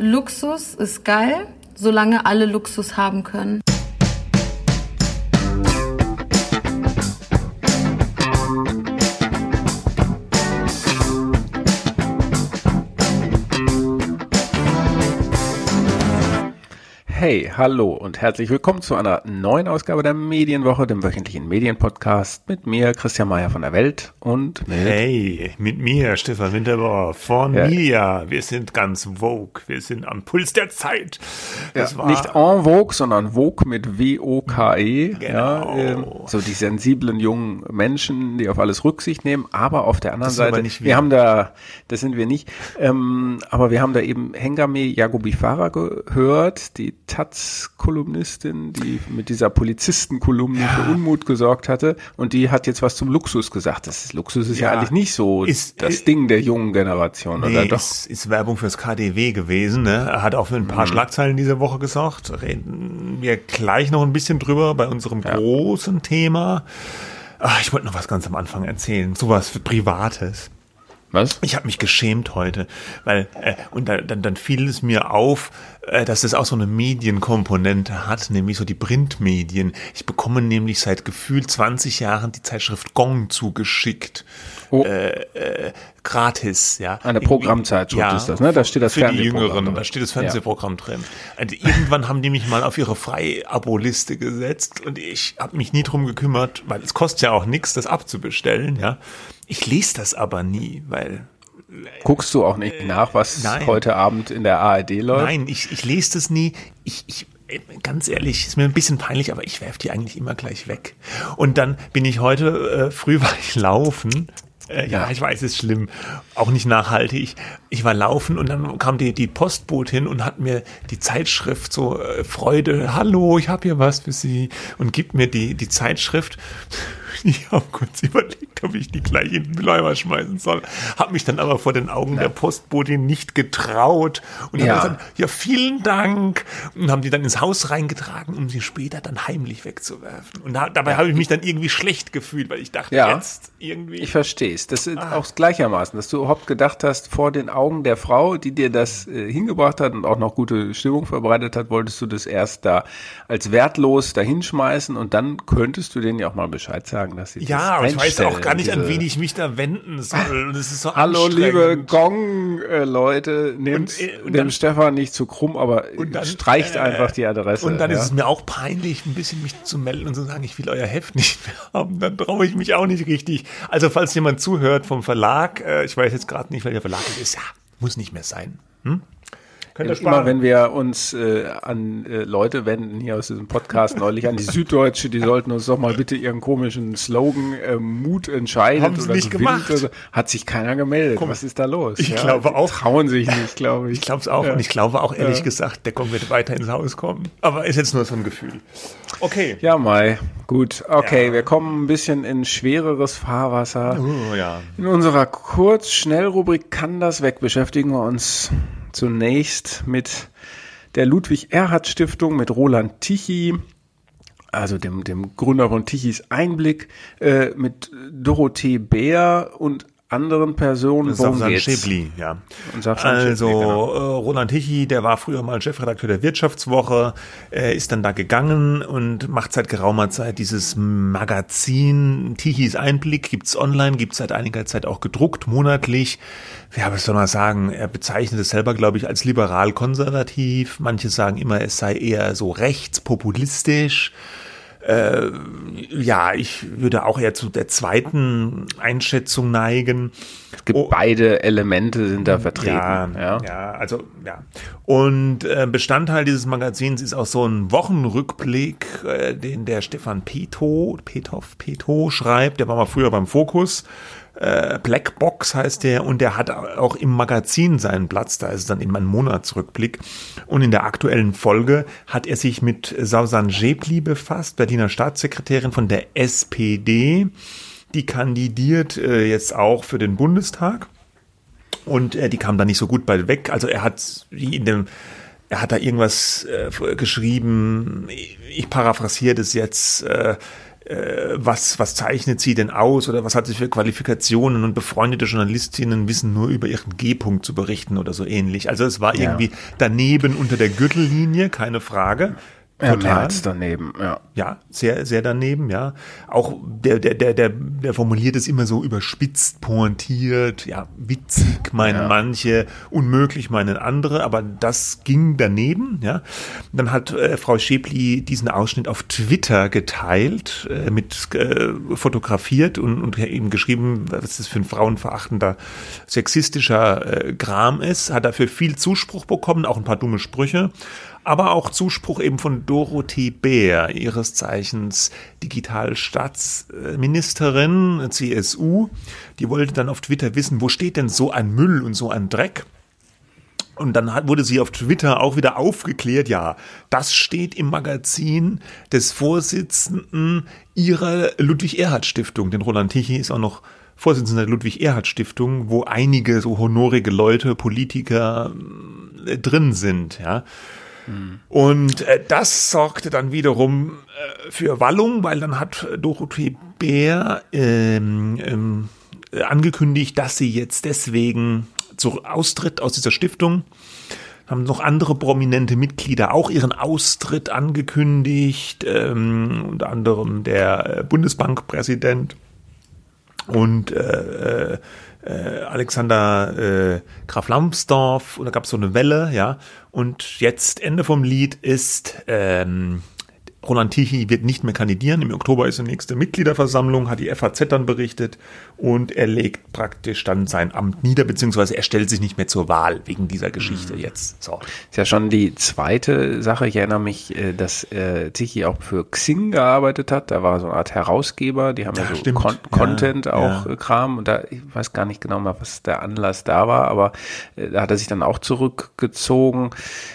Luxus ist geil, solange alle Luxus haben können. Hey, hallo und herzlich willkommen zu einer neuen Ausgabe der Medienwoche, dem wöchentlichen Medienpodcast mit mir, Christian Mayer von der Welt und mit Hey, mit mir, Stefan Winterbauer von ja. Media. Wir sind ganz Vogue, wir sind am Puls der Zeit. Ja, nicht en Vogue, sondern Vogue mit W-O-K-E. Genau. Ja, ähm, so die sensiblen jungen Menschen, die auf alles Rücksicht nehmen, aber auf der anderen Seite, wir. wir. haben da, das sind wir nicht, ähm, aber wir haben da eben Hengame Yagubifara gehört, die Taz-Kolumnistin, die mit dieser Polizistenkolumne ja. für Unmut gesorgt hatte. Und die hat jetzt was zum Luxus gesagt. Das ist, Luxus ist ja, ja eigentlich nicht so ist, das ist, Ding der jungen Generation, nee, oder doch? Ist, ist Werbung fürs KDW gewesen. Ne? Er hat auch für ein paar mhm. Schlagzeilen diese Woche gesorgt. Reden wir gleich noch ein bisschen drüber bei unserem ja. großen Thema. Ach, ich wollte noch was ganz am Anfang erzählen. Sowas für Privates. Was? Ich habe mich geschämt heute, weil äh, und da, dann, dann fiel es mir auf, äh, dass es auch so eine Medienkomponente hat, nämlich so die Printmedien. Ich bekomme nämlich seit gefühlt 20 Jahren die Zeitschrift Gong zugeschickt. Oh. Äh, äh, gratis, ja. Eine Programmzeitschrift ja, ist das, ne? Da steht das für die Jüngeren, drin. da steht das Fernsehprogramm ja. drin. Und irgendwann haben die mich mal auf ihre Frei-Abo-Liste gesetzt und ich habe mich nie drum gekümmert, weil es kostet ja auch nichts, das abzubestellen, ja. Ich lese das aber nie, weil Guckst du auch nicht äh, nach, was Nein. heute Abend in der ARD läuft? Nein, ich, ich lese das nie. Ich, ich, ganz ehrlich, ist mir ein bisschen peinlich, aber ich werfe die eigentlich immer gleich weg. Und dann bin ich heute, äh, früh war ich laufen äh, ja, ich weiß, es ist schlimm. Auch nicht nachhaltig. Ich war laufen und dann kam die, die Postbotin und hat mir die Zeitschrift so äh, Freude, hallo, ich habe hier was für Sie und gibt mir die, die Zeitschrift. Ich habe kurz überlegt, ob ich die gleich in den Mülleimer schmeißen soll. Habe mich dann aber vor den Augen ja. der Postbotin nicht getraut. Und ja. habe gesagt, ja, vielen Dank. Und haben die dann ins Haus reingetragen, um sie später dann heimlich wegzuwerfen. Und da, dabei habe ich mich dann irgendwie schlecht gefühlt, weil ich dachte, ja. jetzt irgendwie. Ich verstehe es. Das ist ah. auch gleichermaßen, dass du überhaupt gedacht hast, vor den Augen der Frau, die dir das äh, hingebracht hat und auch noch gute Stimmung verbreitet hat, wolltest du das erst da als wertlos dahinschmeißen und dann könntest du denen ja auch mal Bescheid sagen sagen, dass sie Ja, das ich weiß auch gar nicht, an wen ich mich da wenden soll. Und es ist so Hallo, liebe Gong-Leute, nehmt und dem Stefan nicht zu krumm, aber dann, streicht äh, einfach die Adresse. Und dann ja. ist es mir auch peinlich, ein bisschen mich zu melden und zu sagen, ich will euer Heft nicht mehr haben. Dann traue ich mich auch nicht richtig. Also, falls jemand zuhört vom Verlag, äh, ich weiß jetzt gerade nicht, welcher Verlag es ist, ja, muss nicht mehr sein. Hm? Könnt ihr Immer wenn wir uns äh, an äh, Leute wenden hier aus diesem Podcast neulich an die Süddeutsche, die sollten uns doch mal bitte ihren komischen Slogan äh, Mut entscheiden Haben sie nicht gemacht. So, hat sich keiner gemeldet. Komm, Was ist da los? Ich ja, glaube auch. Trauen sich nicht, glaube ich. Ich glaube es auch. Ja. Und ich glaube auch ehrlich ja. gesagt, der Gong wird weiter ins Haus kommen. Aber ist jetzt nur so ein Gefühl. Okay. Ja, Mai. Gut. Okay, wir kommen ein bisschen in schwereres Fahrwasser. Ja. In unserer Kurz-Schnell-Rubrik kann das weg. Beschäftigen wir uns zunächst mit der Ludwig Erhard Stiftung, mit Roland Tichy, also dem, dem Gründer von Tichys Einblick, äh, mit Dorothee Bär und anderen Personen. Safsan Schäbli, ja. also genau. äh, Roland Tichy, der war früher mal Chefredakteur der Wirtschaftswoche, äh, ist dann da gegangen und macht seit geraumer Zeit dieses Magazin Tichys Einblick, gibt's online, gibt's seit einiger Zeit auch gedruckt, monatlich. Ja, was soll man sagen? Er bezeichnet es selber, glaube ich, als liberal-konservativ. Manche sagen immer, es sei eher so rechtspopulistisch. Äh, ja, ich würde auch eher zu der zweiten Einschätzung neigen. Es gibt oh, beide Elemente sind da vertreten. Ja, ja. ja also ja. Und äh, Bestandteil dieses Magazins ist auch so ein Wochenrückblick, äh, den der Stefan Peto, Petov, Peto schreibt. Der war mal früher beim Fokus äh, Black Box heißt der und der hat auch im Magazin seinen Platz. Da ist es dann eben ein Monatsrückblick. Und in der aktuellen Folge hat er sich mit Sausan Jepli befasst, Berliner Staatssekretärin von der SPD. Die kandidiert äh, jetzt auch für den Bundestag. Und äh, die kam da nicht so gut bei weg. Also er hat wie in dem er hat da irgendwas äh, geschrieben, ich paraphrasiere das jetzt, äh, äh, was, was zeichnet sie denn aus oder was hat sie für Qualifikationen und befreundete Journalistinnen wissen nur über ihren G-Punkt zu berichten oder so ähnlich. Also es war ja. irgendwie daneben unter der Gürtellinie, keine Frage. Ja, Total. daneben, ja. Ja, sehr, sehr daneben, ja. Auch der, der, der, der, der formuliert es immer so überspitzt, pointiert, ja, witzig meinen ja. manche, unmöglich meinen andere, aber das ging daneben, ja. Dann hat äh, Frau Schäpli diesen Ausschnitt auf Twitter geteilt, äh, mit äh, fotografiert und, und eben geschrieben, was das für ein frauenverachtender, sexistischer äh, Gram ist, hat dafür viel Zuspruch bekommen, auch ein paar dumme Sprüche aber auch Zuspruch eben von Dorothee Bär, ihres Zeichens Digitalstaatsministerin, CSU. Die wollte dann auf Twitter wissen, wo steht denn so ein Müll und so ein Dreck? Und dann hat, wurde sie auf Twitter auch wieder aufgeklärt, ja, das steht im Magazin des Vorsitzenden ihrer Ludwig-Erhard-Stiftung. Denn Roland Tichy ist auch noch Vorsitzender der Ludwig-Erhard-Stiftung, wo einige so honorige Leute, Politiker äh, drin sind, ja. Und äh, das sorgte dann wiederum äh, für Wallung, weil dann hat Dorothee Bär ähm, ähm, angekündigt, dass sie jetzt deswegen zu, austritt aus dieser Stiftung. Haben noch andere prominente Mitglieder auch ihren Austritt angekündigt, ähm, unter anderem der äh, Bundesbankpräsident und äh, äh, Alexander äh, Graf Lambsdorff und da gab es so eine Welle, ja. Und jetzt Ende vom Lied ist ähm, Roland Tichy wird nicht mehr kandidieren. Im Oktober ist die nächste Mitgliederversammlung, hat die FAZ dann berichtet und er legt praktisch dann sein Amt nieder, beziehungsweise er stellt sich nicht mehr zur Wahl wegen dieser Geschichte mhm. jetzt. So. Ist ja schon die zweite Sache. Ich erinnere mich, äh, dass äh, Tichy auch für Xing gearbeitet hat. Da war so eine Art Herausgeber. Die haben ja, ja so Con Content ja, auch ja. Äh, Kram. Und da, ich weiß gar nicht genau mal, was der Anlass da war, aber äh, da hat er sich dann auch zurückgezogen.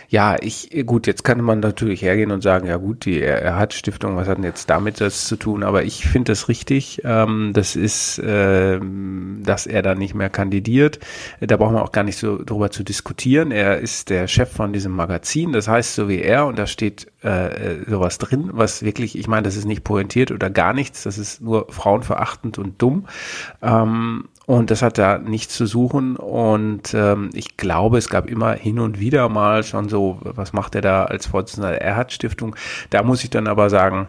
Ja, ich, gut, jetzt kann man natürlich hergehen und sagen, ja gut, die RH-Stiftung, was hat denn jetzt damit das zu tun? Aber ich finde das richtig. Ähm, das ist, äh, dass er da nicht mehr kandidiert. Da brauchen wir auch gar nicht so drüber zu diskutieren. Er ist der Chef von diesem Magazin, das heißt so wie er, und da steht äh, sowas drin, was wirklich, ich meine, das ist nicht pointiert oder gar nichts, das ist nur frauenverachtend und dumm. Ähm, und das hat da nichts zu suchen. Und ähm, ich glaube, es gab immer hin und wieder mal schon so, was macht er da als Vorsitzender der Erhard-Stiftung? Da muss ich dann aber sagen,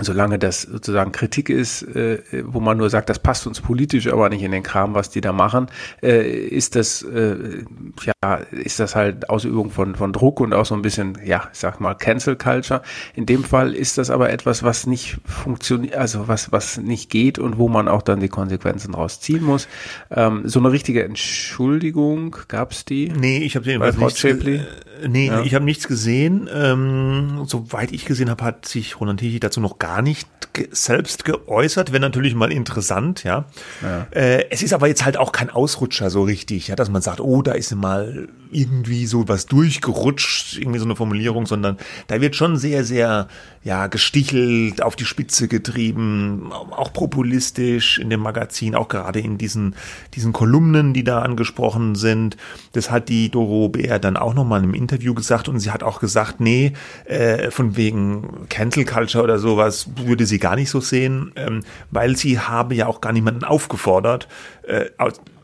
solange das sozusagen Kritik ist, äh, wo man nur sagt, das passt uns politisch aber nicht in den Kram, was die da machen, äh, ist das äh, ja ist das halt Ausübung von von Druck und auch so ein bisschen ja ich sag mal Cancel Culture. In dem Fall ist das aber etwas, was nicht funktioniert, also was was nicht geht und wo man auch dann die Konsequenzen draus ziehen muss. Ähm, so eine richtige Entschuldigung gab's die? Nee, ich habe den bei Frau Shapley. Äh, nee, ja. ich habe nichts gesehen. Ähm, soweit ich gesehen habe, hat sich Roland Tichy dazu noch gar nicht ge selbst geäußert, wenn natürlich mal interessant, ja. ja. Äh, es ist aber jetzt halt auch kein Ausrutscher so richtig, ja, dass man sagt, oh, da ist mal irgendwie so was durchgerutscht, irgendwie so eine Formulierung, sondern da wird schon sehr, sehr, ja, gestichelt, auf die Spitze getrieben, auch populistisch in dem Magazin, auch gerade in diesen, diesen Kolumnen, die da angesprochen sind. Das hat die Doro Bär dann auch nochmal im Interview gesagt und sie hat auch gesagt, nee, äh, von wegen Cancel Culture oder sowas würde sie gar nicht so sehen, ähm, weil sie habe ja auch gar niemanden aufgefordert, äh,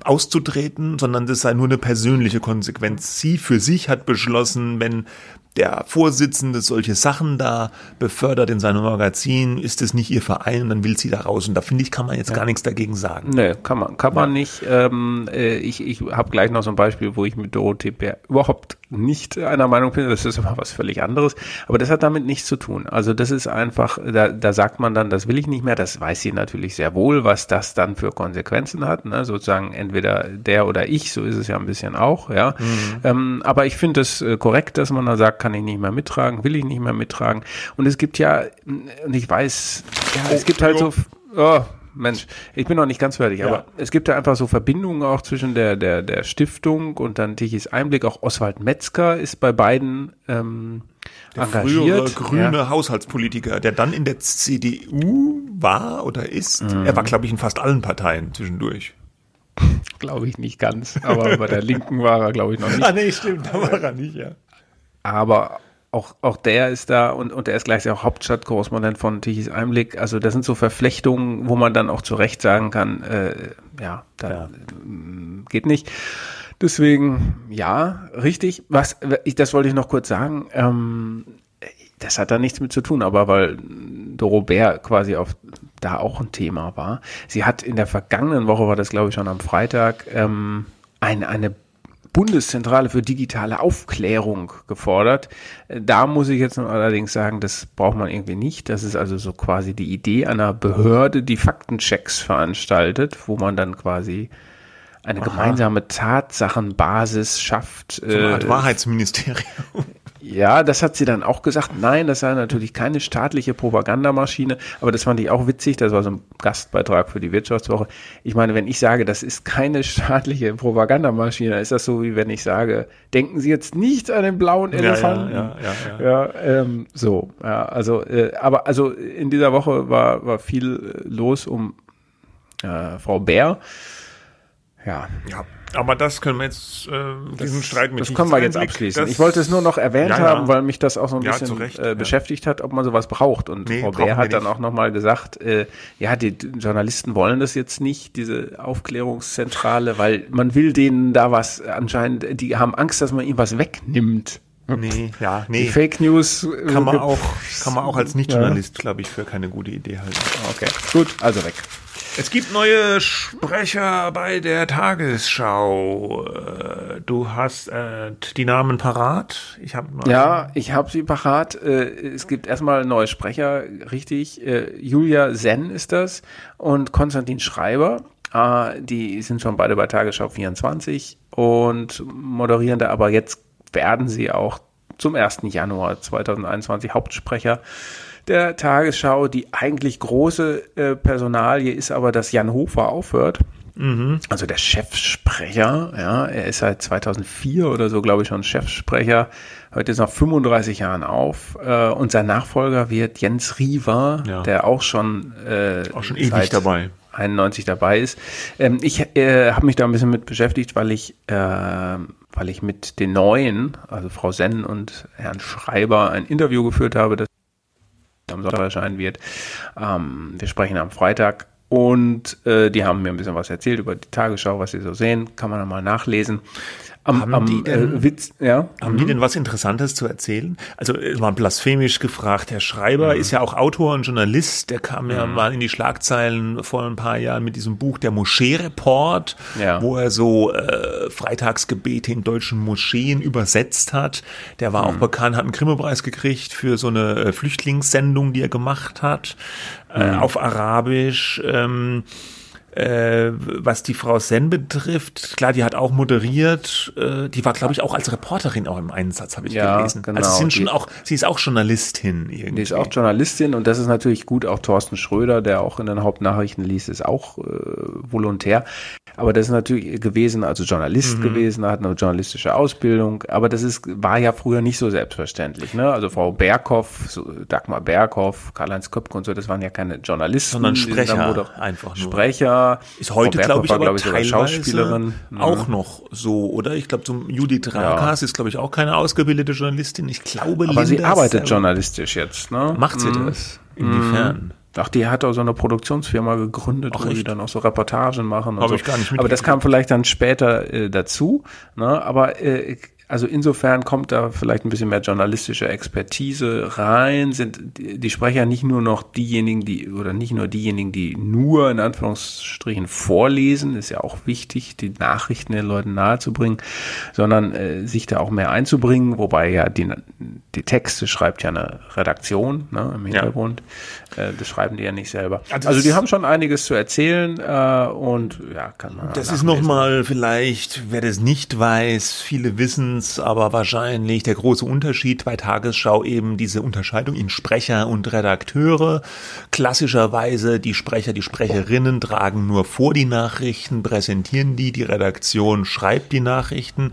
auszutreten, sondern das sei nur eine persönliche Konsequenz. Sie für sich hat beschlossen, wenn der Vorsitzende solche Sachen da befördert in seinem Magazin, ist es nicht ihr Verein und dann will sie da raus. Und da finde ich, kann man jetzt ja. gar nichts dagegen sagen. Nee, kann man, kann ja. man nicht. Ähm, äh, ich ich habe gleich noch so ein Beispiel, wo ich mit Dorothee Bär überhaupt nicht einer Meinung bin. Das ist immer was völlig anderes. Aber das hat damit nichts zu tun. Also das ist einfach, da, da sagt man dann, das will ich nicht mehr. Das weiß sie natürlich sehr wohl, was das dann für Konsequenzen hat. Ne? Sozusagen entweder der oder ich, so ist es ja ein bisschen auch. Ja. Mhm. Ähm, aber ich finde es äh, korrekt, dass man da sagt, kann ich nicht mehr mittragen, will ich nicht mehr mittragen. Und es gibt ja, und ich weiß, ja, oh, es gibt halt so, oh, Mensch, ich bin noch nicht ganz fertig, ja. aber es gibt ja einfach so Verbindungen auch zwischen der, der, der Stiftung und dann Tichys Einblick. Auch Oswald Metzger ist bei beiden ähm, der engagiert. Frühere grüne ja. Haushaltspolitiker, der dann in der CDU war oder ist. Mhm. Er war, glaube ich, in fast allen Parteien zwischendurch. glaube ich nicht ganz, aber bei der Linken war er, glaube ich, noch nicht. ah, nee, stimmt, da war er nicht, ja aber auch, auch der ist da und, und er ist gleichzeitig auch Hauptstadtkorrespondent von Tichys Einblick. Also das sind so Verflechtungen, wo man dann auch zu Recht sagen kann, äh, ja, da ja. geht nicht. Deswegen, ja, richtig. Was, ich, das wollte ich noch kurz sagen. Ähm, das hat da nichts mit zu tun, aber weil Dorobert quasi auf da auch ein Thema war. Sie hat in der vergangenen Woche, war das glaube ich schon am Freitag, ähm, eine, eine Bundeszentrale für digitale Aufklärung gefordert. Da muss ich jetzt allerdings sagen, das braucht man irgendwie nicht. Das ist also so quasi die Idee einer Behörde, die Faktenchecks veranstaltet, wo man dann quasi eine Aha. gemeinsame Tatsachenbasis schafft. So eine Art äh, Wahrheitsministerium. Ja, das hat sie dann auch gesagt. Nein, das sei natürlich keine staatliche Propagandamaschine, aber das fand ich auch witzig. Das war so ein Gastbeitrag für die Wirtschaftswoche. Ich meine, wenn ich sage, das ist keine staatliche Propagandamaschine, ist das so, wie wenn ich sage, denken Sie jetzt nicht an den blauen Elefanten. Ja, ja, ja. ja, ähm, so, ja, also, äh, aber also in dieser Woche war, war viel los um äh, Frau Bär. Ja. ja. Aber das können wir jetzt, äh, diesen das, Streit mit Das können wir jetzt abschließen. ich wollte es nur noch erwähnt ja, ja. haben, weil mich das auch so ein ja, bisschen Recht, äh, beschäftigt hat, ob man sowas braucht. Und nee, Frau Bär hat dann auch nochmal gesagt, äh, ja, die Journalisten wollen das jetzt nicht, diese Aufklärungszentrale, weil man will denen da was anscheinend, die haben Angst, dass man ihnen was wegnimmt. Nee, ja, nee. Die Fake News kann man auch, kann man auch als Nicht-Journalist, glaube ich, für keine gute Idee halten. Okay, gut, also weg. Es gibt neue Sprecher bei der Tagesschau. Äh, du hast äh, die Namen parat? Ich hab ja, ich habe sie parat. Äh, es gibt erstmal neue Sprecher, richtig. Äh, Julia Senn ist das und Konstantin Schreiber. Ah, die sind schon beide bei Tagesschau 24 und moderieren da, aber jetzt werden sie auch zum 1. Januar 2021 Hauptsprecher der Tagesschau. Die eigentlich große äh, Personalie ist aber, dass Jan Hofer aufhört. Mhm. Also der Chefsprecher, ja, er ist seit 2004 oder so, glaube ich, schon Chefsprecher, hört jetzt nach 35 Jahren auf äh, und sein Nachfolger wird Jens Riewer, ja. der auch schon, äh, auch schon ewig dabei 91 dabei ist. Ähm, ich äh, habe mich da ein bisschen mit beschäftigt, weil ich, äh, weil ich mit den Neuen, also Frau Senn und Herrn Schreiber, ein Interview geführt habe, das am Sonntag erscheinen wird. Ähm, wir sprechen am Freitag und äh, die haben mir ein bisschen was erzählt über die Tagesschau, was sie so sehen. Kann man nochmal nachlesen. Am, haben am, die denn, äh, Witz, ja? Haben mhm. die denn was Interessantes zu erzählen? Also es war blasphemisch gefragt. Herr Schreiber mhm. ist ja auch Autor und Journalist. Der kam ja mhm. mal in die Schlagzeilen vor ein paar Jahren mit diesem Buch Der Moschee-Report, ja. wo er so äh, Freitagsgebete in deutschen Moscheen übersetzt hat. Der war auch mhm. bekannt, hat einen Grimme-Preis gekriegt für so eine äh, Flüchtlingssendung, die er gemacht hat, äh, mhm. auf Arabisch. Ähm, äh, was die Frau Sen betrifft, klar, die hat auch moderiert. Äh, die war, glaube ich, auch als Reporterin auch im Einsatz, habe ich ja, gelesen. Genau. Also sie, sind schon auch, sie ist auch Journalistin irgendwie. Die ist auch Journalistin und das ist natürlich gut. Auch Thorsten Schröder, der auch in den Hauptnachrichten liest, ist auch äh, volontär. Aber das ist natürlich gewesen, also Journalist mhm. gewesen, hat eine journalistische Ausbildung. Aber das ist, war ja früher nicht so selbstverständlich. Ne? Also Frau Berghoff, so Dagmar Berghoff, Karl-Heinz Köpke und so, das waren ja keine Journalisten. Sondern Sprecher, einfach nur. Sprecher. Ist heute, glaube ich, war, glaub ich, teilweise Schauspielerin. Auch noch so, oder? Ich glaube, zum Judith Rakas ja. ist, glaube ich, auch keine ausgebildete Journalistin. Ich glaube, Aber Linda sie arbeitet journalistisch jetzt, ne? Macht sie mhm. das? Inwiefern? Mhm. Ach, die hat auch so eine Produktionsfirma gegründet, Ach, wo echt? die dann auch so Reportagen machen. Habe so. ich gar nicht Aber das kam vielleicht dann später äh, dazu. Ne? Aber äh, also insofern kommt da vielleicht ein bisschen mehr journalistische Expertise rein, sind die Sprecher nicht nur noch diejenigen, die, oder nicht nur diejenigen, die nur in Anführungsstrichen vorlesen, ist ja auch wichtig, die Nachrichten den Leuten nahezubringen, sondern äh, sich da auch mehr einzubringen, wobei ja die, die Texte schreibt ja eine Redaktion ne, im Hintergrund. Ja. Äh, das schreiben die ja nicht selber. Also, also die haben schon einiges zu erzählen äh, und ja, kann man. Das ist nochmal vielleicht, wer das nicht weiß, viele wissen uns aber wahrscheinlich der große Unterschied bei Tagesschau eben diese Unterscheidung in Sprecher und Redakteure. Klassischerweise die Sprecher, die Sprecherinnen tragen nur vor die Nachrichten, präsentieren die, die Redaktion schreibt die Nachrichten.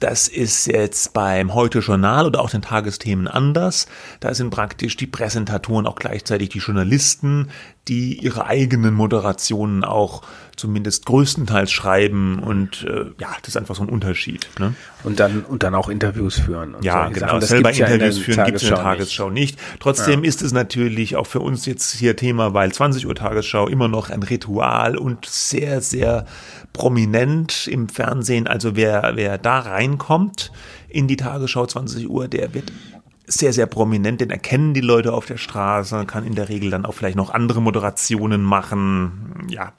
Das ist jetzt beim Heute-Journal oder auch den Tagesthemen anders. Da sind praktisch die Präsentatoren auch gleichzeitig die Journalisten, die ihre eigenen Moderationen auch zumindest größtenteils schreiben und äh, ja, das ist einfach so ein Unterschied. Ne? Und dann und dann auch Interviews führen. ja, genau. Das selber Interviews ja führen gibt es in der Tagesschau nicht. nicht. Trotzdem ja. ist es natürlich auch für uns jetzt hier Thema, weil 20 Uhr Tagesschau immer noch ein Ritual und sehr, sehr prominent im Fernsehen. Also wer, wer da reinkommt in die Tagesschau 20 Uhr, der wird sehr, sehr prominent, den erkennen die Leute auf der Straße, kann in der Regel dann auch vielleicht noch andere Moderationen machen. Ja,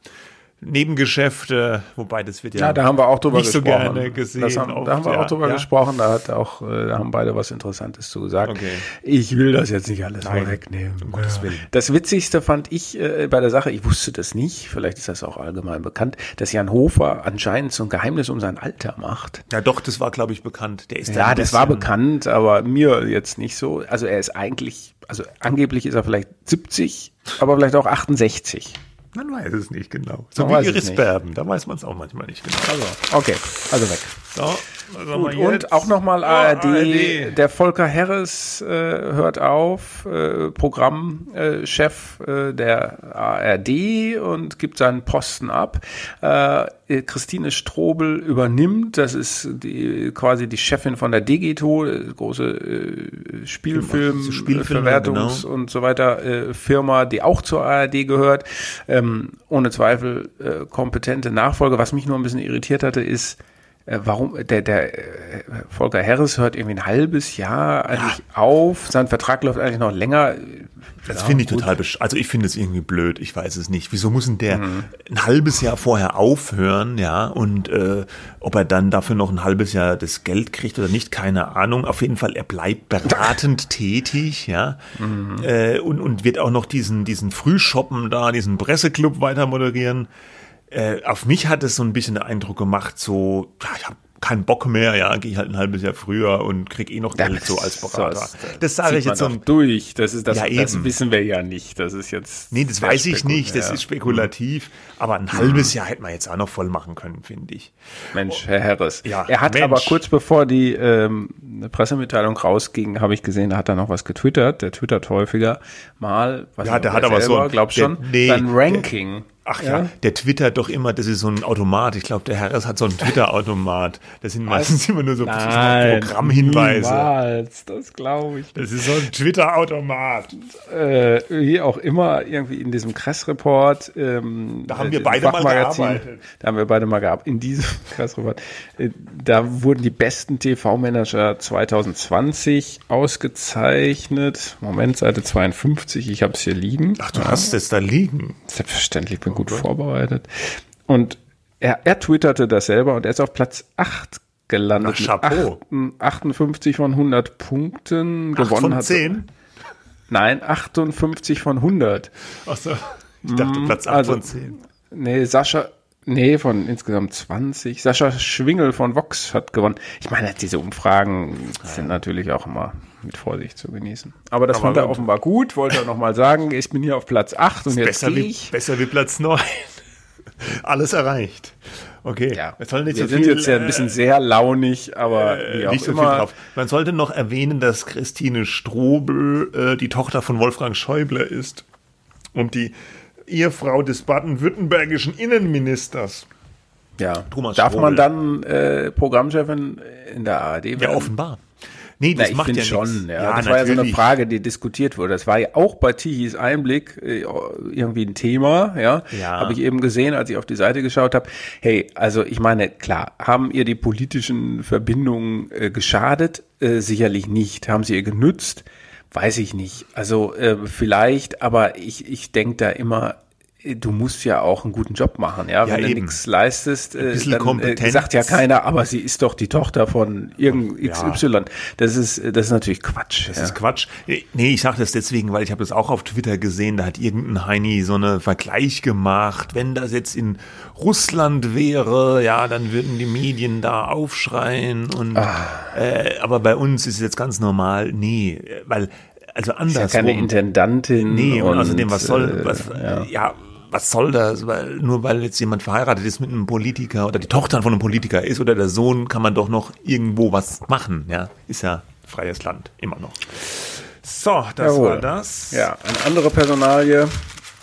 Nebengeschäfte, wobei das wird ja, ja da haben wir auch drüber nicht gesprochen. so gerne gesehen. Haben, oft, da haben wir ja, auch drüber ja. gesprochen, da hat auch, äh, da haben beide was Interessantes zu gesagt. Okay. Ich will das jetzt nicht alles Nein, vorwegnehmen. Um ja. Das Witzigste fand ich äh, bei der Sache, ich wusste das nicht, vielleicht ist das auch allgemein bekannt, dass Jan Hofer anscheinend so ein Geheimnis um sein Alter macht. Ja doch, das war glaube ich bekannt. Der ist ja, das war bekannt, aber mir jetzt nicht so. Also er ist eigentlich, also angeblich ist er vielleicht 70, aber vielleicht auch 68. Man weiß es nicht genau. So man wie Iris Berben, da weiß man es auch manchmal nicht genau. Also, okay, also weg. So, Gut, und auch nochmal ARD, oh, ARD, der Volker Herres äh, hört auf, äh, Programmchef äh, der ARD und gibt seinen Posten ab. Äh, Christine Strobel übernimmt, das ist die, quasi die Chefin von der Digito, große äh, Spielfilm, Spielverwertungs genau. und so weiter äh, Firma, die auch zur ARD gehört. Ähm, ohne Zweifel äh, kompetente Nachfolge. Was mich nur ein bisschen irritiert hatte, ist, warum der der äh, Volker Harris hört irgendwie ein halbes Jahr eigentlich ja. auf, sein Vertrag läuft eigentlich noch länger. Das ja, finde ich gut. total, also ich finde es irgendwie blöd, ich weiß es nicht. Wieso muss denn der mhm. ein halbes Jahr vorher aufhören, ja, und äh, ob er dann dafür noch ein halbes Jahr das Geld kriegt oder nicht, keine Ahnung. Auf jeden Fall, er bleibt beratend tätig, ja, mhm. äh, und, und wird auch noch diesen, diesen Frühshoppen da, diesen Presseclub weiter moderieren äh, auf mich hat es so ein bisschen den Eindruck gemacht, so, ja, ich habe keinen Bock mehr, ja, gehe ich halt ein halbes Jahr früher und krieg eh noch Geld ja, so als Berater. Das, das sage ich jetzt so durch. Das ist das, ja, das wissen wir ja nicht. Das ist jetzt. Nee, das weiß ich nicht. Das ja. ist spekulativ. Aber ein halbes Jahr hätte man jetzt auch noch voll machen können, finde ich. Mensch, Herr Harris. Ja, er hat Mensch. aber kurz bevor die ähm, Pressemitteilung rausging, habe ich gesehen, da hat er noch was getwittert. Der twittert häufiger mal. Was ja, der hat aber selber, so, glaub schon, nee, sein Ranking. Ach ja? ja, der twittert doch immer, das ist so ein Automat. Ich glaube, der Harris hat so einen Twitter-Automat. Das sind meistens immer nur so Nein, Programmhinweise. Niemals, das glaube ich. Das ist so ein Twitter-Automat. Äh, wie auch immer, irgendwie in diesem Kress-Report. Ähm, da haben wir beide mal gearbeitet. Da haben wir beide mal gearbeitet. In diesem Kress-Report. Äh, da wurden die besten TV-Manager 2020 ausgezeichnet. Moment, Seite 52. Ich habe es hier liegen. Ach, du ja. hast es da liegen. Selbstverständlich, bin gut vorbereitet. Und er, er twitterte das selber und er ist auf Platz 8 gelandet. Ach, Chapeau. 58 von 100 Punkten. 8 gewonnen von 10? Hat. Nein, 58 von 100. Achso, ich dachte Platz 8 also, von 10. Nee, Sascha, nee, von insgesamt 20. Sascha Schwingel von Vox hat gewonnen. Ich meine, diese Umfragen sind natürlich auch immer mit Vorsicht zu genießen. Aber das Aber fand er offenbar gut, wollte er nochmal sagen. Ich bin hier auf Platz 8 und jetzt besser wie, ich. Besser wie Platz 9. Alles erreicht. Okay. Ja. Wir, sollen nicht wir so sind viel, jetzt ja ein bisschen sehr launig, aber äh, nicht so immer. viel drauf. Man sollte noch erwähnen, dass Christine Strobel äh, die Tochter von Wolfgang Schäuble ist und die Ehefrau des baden-württembergischen Innenministers. Ja. Thomas Darf Strobel. man dann äh, Programmchefin in der ARD werden? Ja, offenbar. Nee, das Na, macht ja schon. Ja. ja das natürlich. war ja so eine Frage, die diskutiert wurde. Das war ja auch bei Tihis Einblick äh, irgendwie ein Thema. Ja, ja. habe ich eben gesehen, als ich auf die Seite geschaut habe. Hey, also ich meine, klar, haben ihr die politischen Verbindungen äh, geschadet? Äh, sicherlich nicht. Haben sie ihr genützt? Weiß ich nicht. Also äh, vielleicht, aber ich, ich denke da immer, du musst ja auch einen guten Job machen, ja. ja Wenn eben. du nichts leistest, äh, dann äh, sagt ja keiner, aber sie ist doch die Tochter von irgend XY. Ja. Das ist das ist natürlich Quatsch. Das ja. ist Quatsch. Nee, ich sage das deswegen, weil ich habe das auch auf Twitter gesehen, da hat irgendein Heini so eine Vergleich gemacht, wenn das jetzt in Russland wäre, ja, dann würden die Medien da aufschreien und ah. äh, aber bei uns ist es jetzt ganz normal, nee, weil also anders. Ist ja keine Intendantin. Nee, und, und außerdem, was soll, was, äh, ja. ja was soll das? Weil, nur weil jetzt jemand verheiratet ist mit einem Politiker oder die Tochter von einem Politiker ist oder der Sohn, kann man doch noch irgendwo was machen. Ja, ist ja freies Land, immer noch. So, das Jawohl. war das. Ja, eine andere Personalie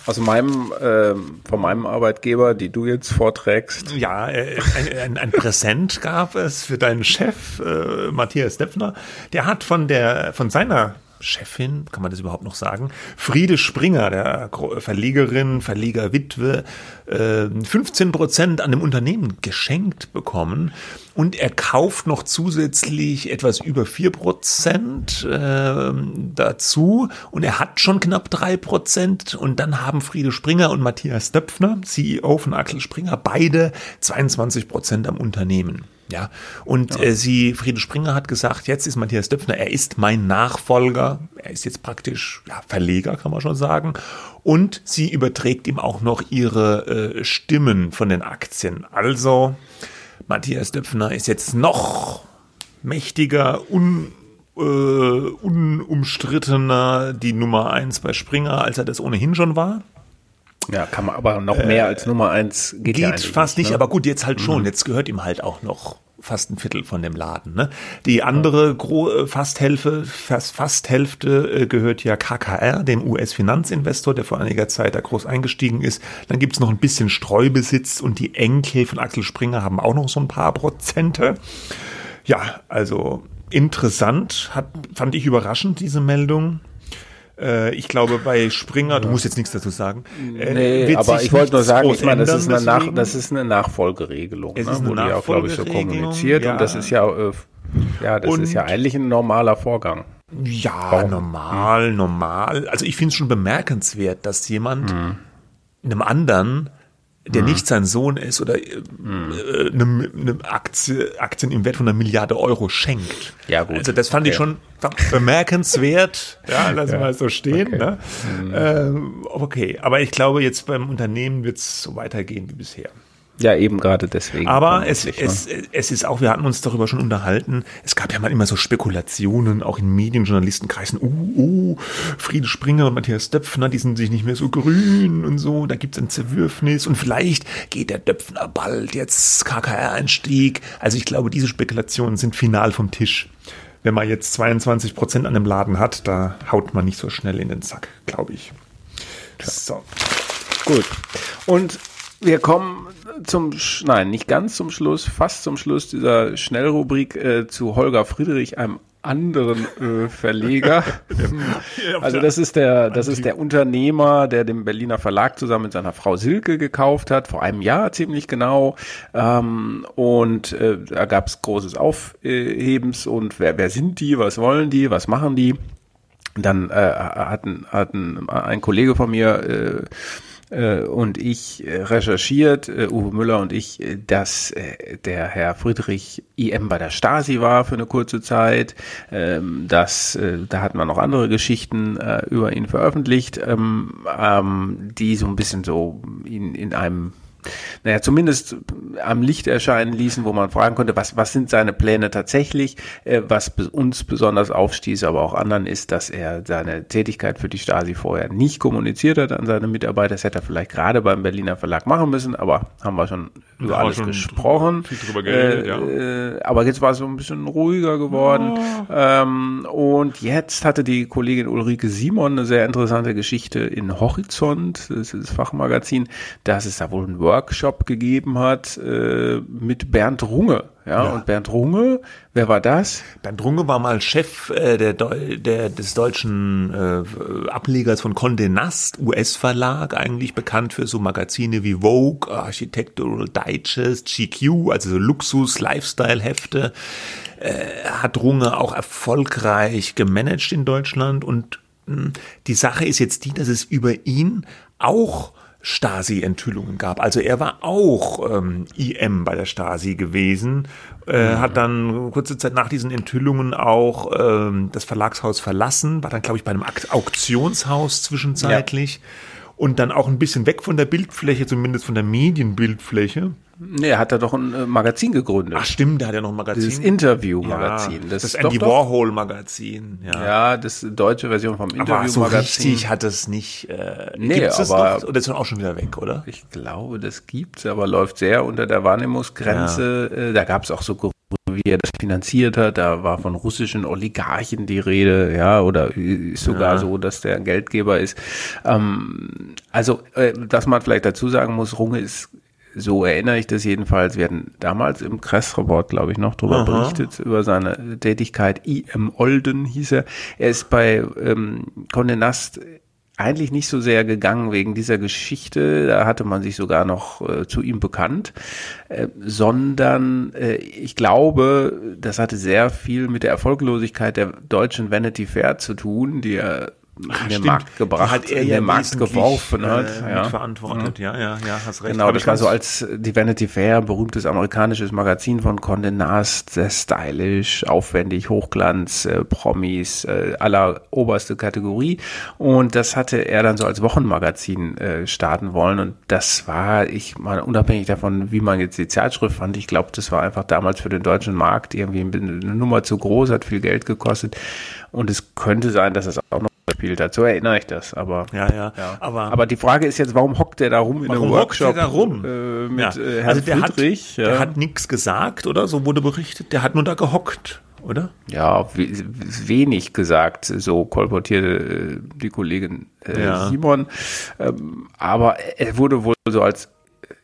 aus meinem, äh, von meinem Arbeitgeber, die du jetzt vorträgst. Ja, äh, ein, ein, ein Präsent gab es für deinen Chef, äh, Matthias Deppner. Der hat von der, von seiner Chefin, kann man das überhaupt noch sagen? Friede Springer, der Verlegerin, Verlegerwitwe, 15 äh, Prozent an dem Unternehmen geschenkt bekommen und er kauft noch zusätzlich etwas über 4 Prozent äh, dazu und er hat schon knapp 3 Prozent und dann haben Friede Springer und Matthias Döpfner, CEO von Axel Springer, beide 22 Prozent am Unternehmen. Ja, und ja. Äh, sie, Friede Springer hat gesagt, jetzt ist Matthias Döpfner, er ist mein Nachfolger, er ist jetzt praktisch ja, Verleger, kann man schon sagen. Und sie überträgt ihm auch noch ihre äh, Stimmen von den Aktien. Also, Matthias Döpfner ist jetzt noch mächtiger, un, äh, unumstrittener die Nummer eins bei Springer, als er das ohnehin schon war. Ja, kann man aber noch mehr äh, als Nummer eins geht, geht ja fast nicht, ne? aber gut, jetzt halt schon. Mhm. Jetzt gehört ihm halt auch noch fast ein Viertel von dem Laden. Ne? Die andere Gro äh, fast, Hälfte, fast, fast Hälfte äh, gehört ja KKR, dem US-Finanzinvestor, der vor einiger Zeit da groß eingestiegen ist. Dann gibt's noch ein bisschen Streubesitz und die Enkel von Axel Springer haben auch noch so ein paar Prozente. Ja, also interessant, hat, fand ich überraschend, diese Meldung. Äh, ich glaube, bei Springer, du musst jetzt nichts dazu sagen. Äh, nee, aber ich wollte nur sagen, ich meine, das ist, eine Nach, das ist eine Nachfolgeregelung, es ne, ist eine wurde ja auch, glaube ich, so kommuniziert. Ja. Und das ist ja, äh, ja, das und ist ja eigentlich ein normaler Vorgang. Ja, Warum? normal, normal. Also ich finde es schon bemerkenswert, dass jemand hm. einem anderen der mhm. nicht sein Sohn ist oder äh, mhm. eine, eine Aktie, Aktien im Wert von einer Milliarde Euro schenkt. Ja, gut. Also das fand okay. ich schon bemerkenswert. ja, lassen wir ja. mal so stehen. Okay. Ne? Mhm. Ähm, okay, aber ich glaube, jetzt beim Unternehmen wird es so weitergehen wie bisher. Ja, eben gerade deswegen. Aber es, ne? es, es ist auch, wir hatten uns darüber schon unterhalten, es gab ja mal immer so Spekulationen, auch in Medienjournalistenkreisen, uh, uh, Friede Springer und Matthias Döpfner, die sind sich nicht mehr so grün und so, da gibt's ein Zerwürfnis und vielleicht geht der Döpfner bald jetzt KKR-Einstieg. Also ich glaube, diese Spekulationen sind final vom Tisch. Wenn man jetzt 22 Prozent an dem Laden hat, da haut man nicht so schnell in den Sack, glaube ich. So. Gut. Und wir kommen zum, nein, nicht ganz zum Schluss, fast zum Schluss dieser Schnellrubrik äh, zu Holger Friedrich, einem anderen äh, Verleger. also das ist der, das ist der Unternehmer, der den Berliner Verlag zusammen mit seiner Frau Silke gekauft hat, vor einem Jahr ziemlich genau. Ähm, und äh, da gab es großes Aufhebens und wer, wer sind die, was wollen die, was machen die? Dann äh, hatten, hatten ein Kollege von mir äh, äh, und ich äh, recherchiert, äh, Uwe Müller und ich, äh, dass äh, der Herr Friedrich IM bei der Stasi war für eine kurze Zeit. Ähm, dass, äh, da hat man noch andere Geschichten äh, über ihn veröffentlicht, ähm, ähm, die so ein bisschen so in, in einem naja, zumindest am Licht erscheinen ließen, wo man fragen konnte, was, was sind seine Pläne tatsächlich? Äh, was uns besonders aufstieß, aber auch anderen ist, dass er seine Tätigkeit für die Stasi vorher nicht kommuniziert hat an seine Mitarbeiter. Das hätte er vielleicht gerade beim Berliner Verlag machen müssen, aber haben wir schon über ja, alles schon gesprochen. Geredet, äh, ja. äh, aber jetzt war es so ein bisschen ruhiger geworden. Oh. Ähm, und jetzt hatte die Kollegin Ulrike Simon eine sehr interessante Geschichte in Horizont, das ist das Fachmagazin, dass es da wohl ein Workshop gegeben hat äh, mit Bernd Runge. Ja, ja, und Bernd Runge, wer war das? Bernd Runge war mal Chef äh, der, der, des deutschen äh, Ablegers von Condé Nast, US-Verlag, eigentlich bekannt für so Magazine wie Vogue, Architectural Digest, GQ, also so Luxus-Lifestyle-Hefte. Äh, hat Runge auch erfolgreich gemanagt in Deutschland und mh, hm, die Sache ist jetzt die, dass es über ihn auch Stasi-Enthüllungen gab. Also er war auch ähm, IM bei der Stasi gewesen, äh, mhm. hat dann kurze Zeit nach diesen Enthüllungen auch ähm, das Verlagshaus verlassen, war dann, glaube ich, bei einem Auktionshaus zwischenzeitlich ja. und dann auch ein bisschen weg von der Bildfläche, zumindest von der Medienbildfläche. Nee, er hat da doch ein äh, Magazin gegründet. Ach stimmt, der hat ja noch ein Magazin. Dieses Interview-Magazin. Ja, das, das Andy Warhol-Magazin. Ja. ja, das deutsche Version vom Interview-Magazin. Aber so richtig hat es nicht. Äh, nee, aber das noch? oder ist auch schon wieder weg, oder? Ich glaube, das gibt's, aber läuft sehr unter der Wahrnehmungsgrenze. Ja. Äh, da gab's auch so wie er das finanziert hat. Da war von russischen Oligarchen die Rede, ja, oder ist sogar ja. so, dass der Geldgeber ist. Ähm, also, äh, dass man vielleicht dazu sagen muss, Runge ist so erinnere ich das jedenfalls. Wir hatten damals im Kressreport, glaube ich, noch darüber berichtet, über seine Tätigkeit. I.M. Olden hieß er. Er ist bei ähm, Condé Nast eigentlich nicht so sehr gegangen wegen dieser Geschichte, da hatte man sich sogar noch äh, zu ihm bekannt, äh, sondern äh, ich glaube, das hatte sehr viel mit der Erfolglosigkeit der deutschen Vanity Fair zu tun, die er Ach, in den. Markt gebracht, hat er in ja den Markt geworfen hat. Äh, ja. Verantwortet, mhm. ja, ja, ja, hast recht. Genau, das war so als die Vanity Fair, berühmtes amerikanisches Magazin von Condé Nast, sehr stylisch, aufwendig, Hochglanz, äh, Promis, äh, aller oberste Kategorie. Und das hatte er dann so als Wochenmagazin äh, starten wollen. Und das war, ich meine, unabhängig davon, wie man jetzt die Zeitschrift fand, ich glaube, das war einfach damals für den deutschen Markt irgendwie eine Nummer zu groß, hat viel Geld gekostet. Und es könnte sein, dass es auch noch hat. So erinnere ich das. Aber, ja, ja. ja. Aber, aber die Frage ist jetzt, warum hockt der da rum in einem Workshop? Der da rum? Äh, mit ja. äh, Herrn also der Friedrich? Hat, ja. Der hat nichts gesagt, oder? So wurde berichtet. Der hat nur da gehockt oder? Ja, wenig gesagt, so kolportierte äh, die Kollegin äh, ja. Simon. Ähm, aber er wurde wohl so als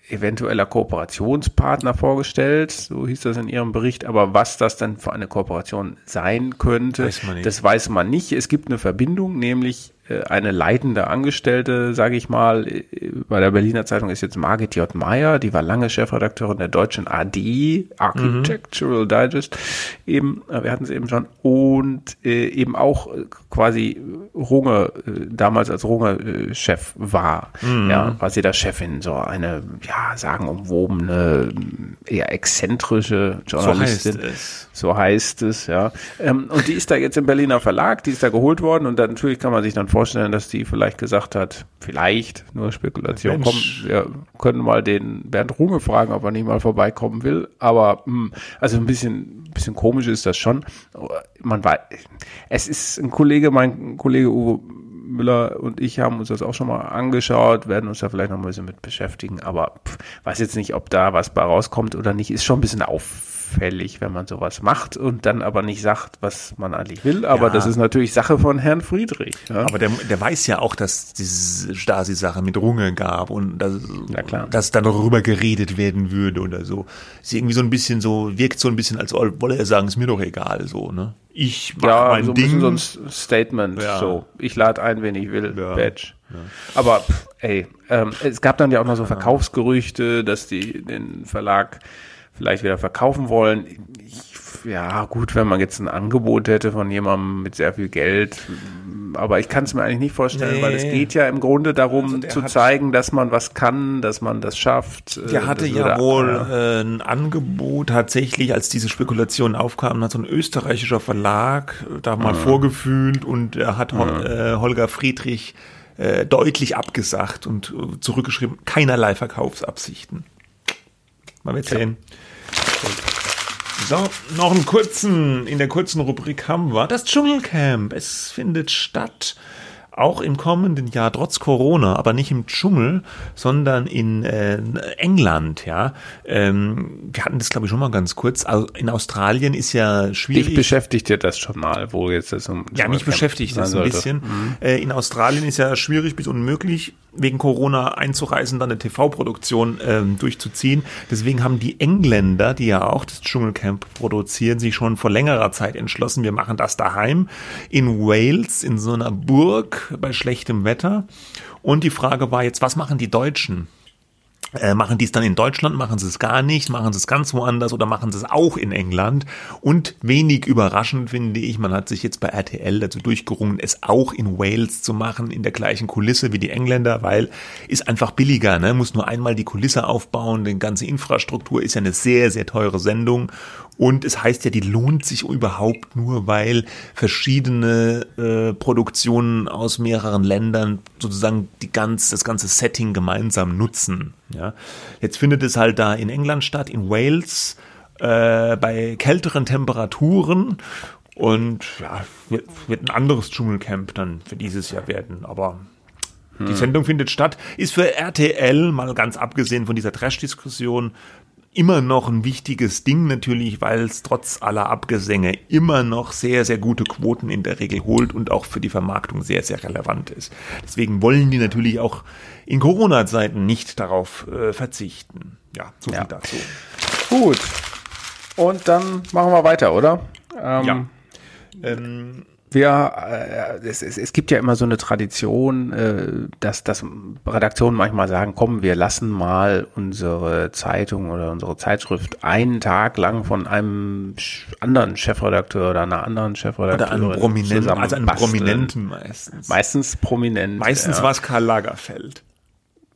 eventueller Kooperationspartner vorgestellt, so hieß das in Ihrem Bericht. Aber was das dann für eine Kooperation sein könnte, weiß das weiß man nicht. Es gibt eine Verbindung, nämlich eine leitende Angestellte, sage ich mal, äh, bei der Berliner Zeitung ist jetzt Margit J. Meyer, die war lange Chefredakteurin der deutschen AD, Architectural mhm. Digest, eben, äh, wir hatten es eben schon, und äh, eben auch quasi Runge, äh, damals als Runge-Chef war, mhm. ja, quasi der Chefin, so eine, ja, sagen umwobene, eher exzentrische Journalistin. So heißt es. So heißt es, ja. Ähm, und die ist da jetzt im Berliner Verlag, die ist da geholt worden und dann, natürlich kann man sich dann vorstellen, dass die vielleicht gesagt hat, vielleicht, nur Spekulation, komm, wir können mal den Bernd Runge fragen, ob er nicht mal vorbeikommen will. Aber mh, hm, also ein bisschen, bisschen komisch ist das schon. Man weiß, es ist ein Kollege, mein Kollege Uwe Müller und ich haben uns das auch schon mal angeschaut, werden uns da vielleicht noch mal ein bisschen mit beschäftigen, aber pff, weiß jetzt nicht, ob da was bei rauskommt oder nicht, ist schon ein bisschen auf auffällig, wenn man sowas macht und dann aber nicht sagt, was man eigentlich will. Aber ja. das ist natürlich Sache von Herrn Friedrich. Ja? Aber der, der weiß ja auch, dass diese Stasi-Sache mit Runge gab und dass, dass da darüber geredet werden würde oder so. Ist irgendwie so ein bisschen so, wirkt so ein bisschen, als wolle er sagen, ist mir doch egal, so, ne? Ich mach ja, mein so Ding. so ein Statement, ja. so. Ich lade ein, wenn ich will, ja. Badge. Ja. Aber, ey, ähm, es gab dann ja auch noch so Verkaufsgerüchte, dass die den Verlag vielleicht wieder verkaufen wollen. Ich, ja, gut, wenn man jetzt ein Angebot hätte von jemandem mit sehr viel Geld, aber ich kann es mir eigentlich nicht vorstellen, nee. weil es geht ja im Grunde darum also zu zeigen, dass man was kann, dass man das schafft. Der äh, hatte ja wohl äh, ein Angebot tatsächlich, als diese Spekulation aufkam, hat so ein österreichischer Verlag da mal mhm. vorgefühlt und er hat mhm. äh, Holger Friedrich äh, deutlich abgesagt und äh, zurückgeschrieben, keinerlei Verkaufsabsichten. Mal wird sehen. So, noch einen kurzen, in der kurzen Rubrik haben wir das Dschungelcamp. Es findet statt auch im kommenden Jahr trotz Corona, aber nicht im Dschungel, sondern in äh, England, ja. Ähm, wir hatten das glaube ich schon mal ganz kurz. Also in Australien ist ja schwierig. Dich beschäftigt dir das schon mal, wo jetzt das um Ja, mich beschäftigt das ein bisschen. Mhm. Äh, in Australien ist ja schwierig bis unmöglich wegen Corona einzureisen, dann eine TV-Produktion ähm, durchzuziehen. Deswegen haben die Engländer, die ja auch das Dschungelcamp produzieren, sich schon vor längerer Zeit entschlossen, wir machen das daheim in Wales, in so einer Burg bei schlechtem Wetter. Und die Frage war jetzt, was machen die Deutschen? Äh, machen die es dann in Deutschland, machen sie es gar nicht, machen sie es ganz woanders oder machen sie es auch in England. Und wenig überraschend finde ich, man hat sich jetzt bei RTL dazu durchgerungen, es auch in Wales zu machen, in der gleichen Kulisse wie die Engländer, weil ist einfach billiger, ne? muss nur einmal die Kulisse aufbauen, die ganze Infrastruktur ist ja eine sehr, sehr teure Sendung und es heißt ja, die lohnt sich überhaupt nur, weil verschiedene äh, Produktionen aus mehreren Ländern sozusagen die ganz, das ganze Setting gemeinsam nutzen. Ja. Jetzt findet es halt da in England statt, in Wales, äh, bei kälteren Temperaturen. Und ja, wird, wird ein anderes Dschungelcamp dann für dieses Jahr werden. Aber die hm. Sendung findet statt, ist für RTL, mal ganz abgesehen von dieser Trash-Diskussion, immer noch ein wichtiges Ding natürlich, weil es trotz aller Abgesänge immer noch sehr, sehr gute Quoten in der Regel holt und auch für die Vermarktung sehr, sehr relevant ist. Deswegen wollen die natürlich auch in Corona-Zeiten nicht darauf äh, verzichten. Ja, so viel ja. dazu. Gut. Und dann machen wir weiter, oder? Ähm, ja. Ähm, wir, äh, es, es, es gibt ja immer so eine Tradition, äh, dass, dass Redaktionen manchmal sagen, komm, wir lassen mal unsere Zeitung oder unsere Zeitschrift einen Tag lang von einem anderen Chefredakteur oder einer anderen Chefredakteurin oder einem Prominenten, also einem Prominenten meistens. Meistens prominent. Meistens ja. war es Karl Lagerfeld.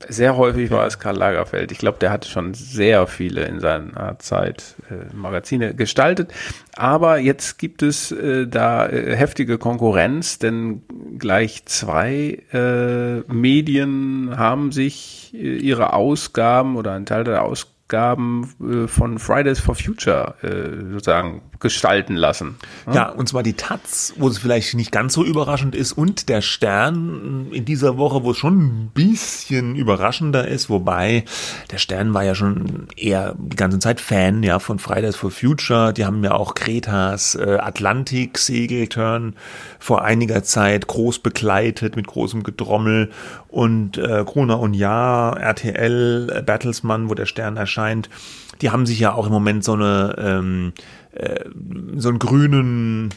Sehr häufig war es Karl Lagerfeld. Ich glaube, der hatte schon sehr viele in seiner Zeit äh, Magazine gestaltet. Aber jetzt gibt es äh, da äh, heftige Konkurrenz, denn gleich zwei äh, Medien haben sich äh, ihre Ausgaben oder einen Teil der Ausgaben äh, von Fridays for Future sozusagen gestalten lassen. Ja? ja, und zwar die Taz, wo es vielleicht nicht ganz so überraschend ist, und der Stern in dieser Woche, wo es schon ein bisschen überraschender ist, wobei der Stern war ja schon eher die ganze Zeit Fan ja von Fridays for Future. Die haben ja auch Kretas äh, Atlantik-Segelturn vor einiger Zeit groß begleitet mit großem Gedrommel und äh, Gruner und Jahr, RTL, äh, Bertelsmann, wo der Stern erscheint, die haben sich ja auch im Moment so eine ähm, äh, so einen grünen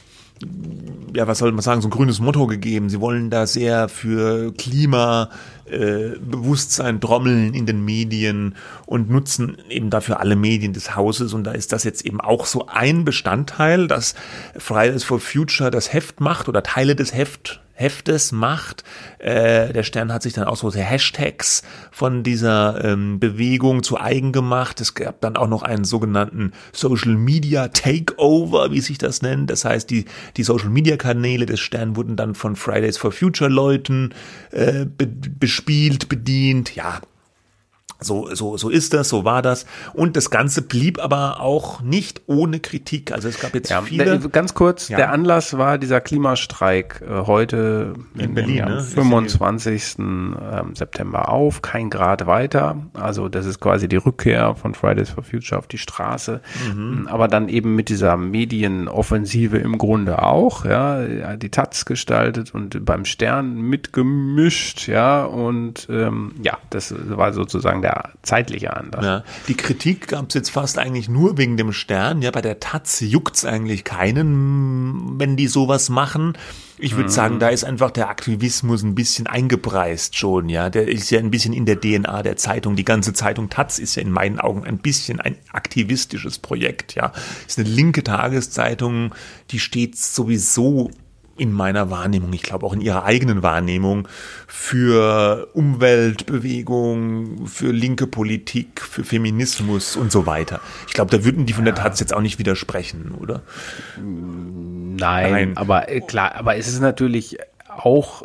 ja, was soll man sagen, so ein grünes Motto gegeben. Sie wollen da sehr für Klimabewusstsein äh, trommeln in den Medien und nutzen eben dafür alle Medien des Hauses. Und da ist das jetzt eben auch so ein Bestandteil, dass Fridays for Future das Heft macht oder Teile des Heft Heftes macht. Äh, der Stern hat sich dann auch so Hashtags von dieser ähm, Bewegung zu eigen gemacht. Es gab dann auch noch einen sogenannten Social Media Takeover, wie sich das nennt. Das heißt, die, die Social Media Kanäle des Stern wurden dann von Fridays for Future Leuten äh, be bespielt, bedient. Ja, so, so, so ist das, so war das. Und das Ganze blieb aber auch nicht ohne Kritik. Also es gab jetzt ja, viele. Der, ganz kurz, ja. der Anlass war dieser Klimastreik äh, heute in, in Berlin, am ne? 25. Ähm, September auf, kein Grad weiter. Also das ist quasi die Rückkehr von Fridays for Future auf die Straße. Mhm. Aber dann eben mit dieser Medienoffensive im Grunde auch, ja, die Taz gestaltet und beim Stern mitgemischt, ja, und ähm, ja, das war sozusagen der der zeitliche Anlass. Ja, die Kritik gab es jetzt fast eigentlich nur wegen dem Stern. Ja, bei der Taz juckt's eigentlich keinen, wenn die sowas machen. Ich würde mhm. sagen, da ist einfach der Aktivismus ein bisschen eingepreist schon, ja. Der ist ja ein bisschen in der DNA der Zeitung. Die ganze Zeitung Taz ist ja in meinen Augen ein bisschen ein aktivistisches Projekt, ja. Ist eine linke Tageszeitung, die steht sowieso in meiner Wahrnehmung, ich glaube auch in ihrer eigenen Wahrnehmung, für Umweltbewegung, für linke Politik, für Feminismus und so weiter. Ich glaube, da würden die von der Taz jetzt auch nicht widersprechen, oder? Nein, Nein. aber äh, klar, aber es ist natürlich auch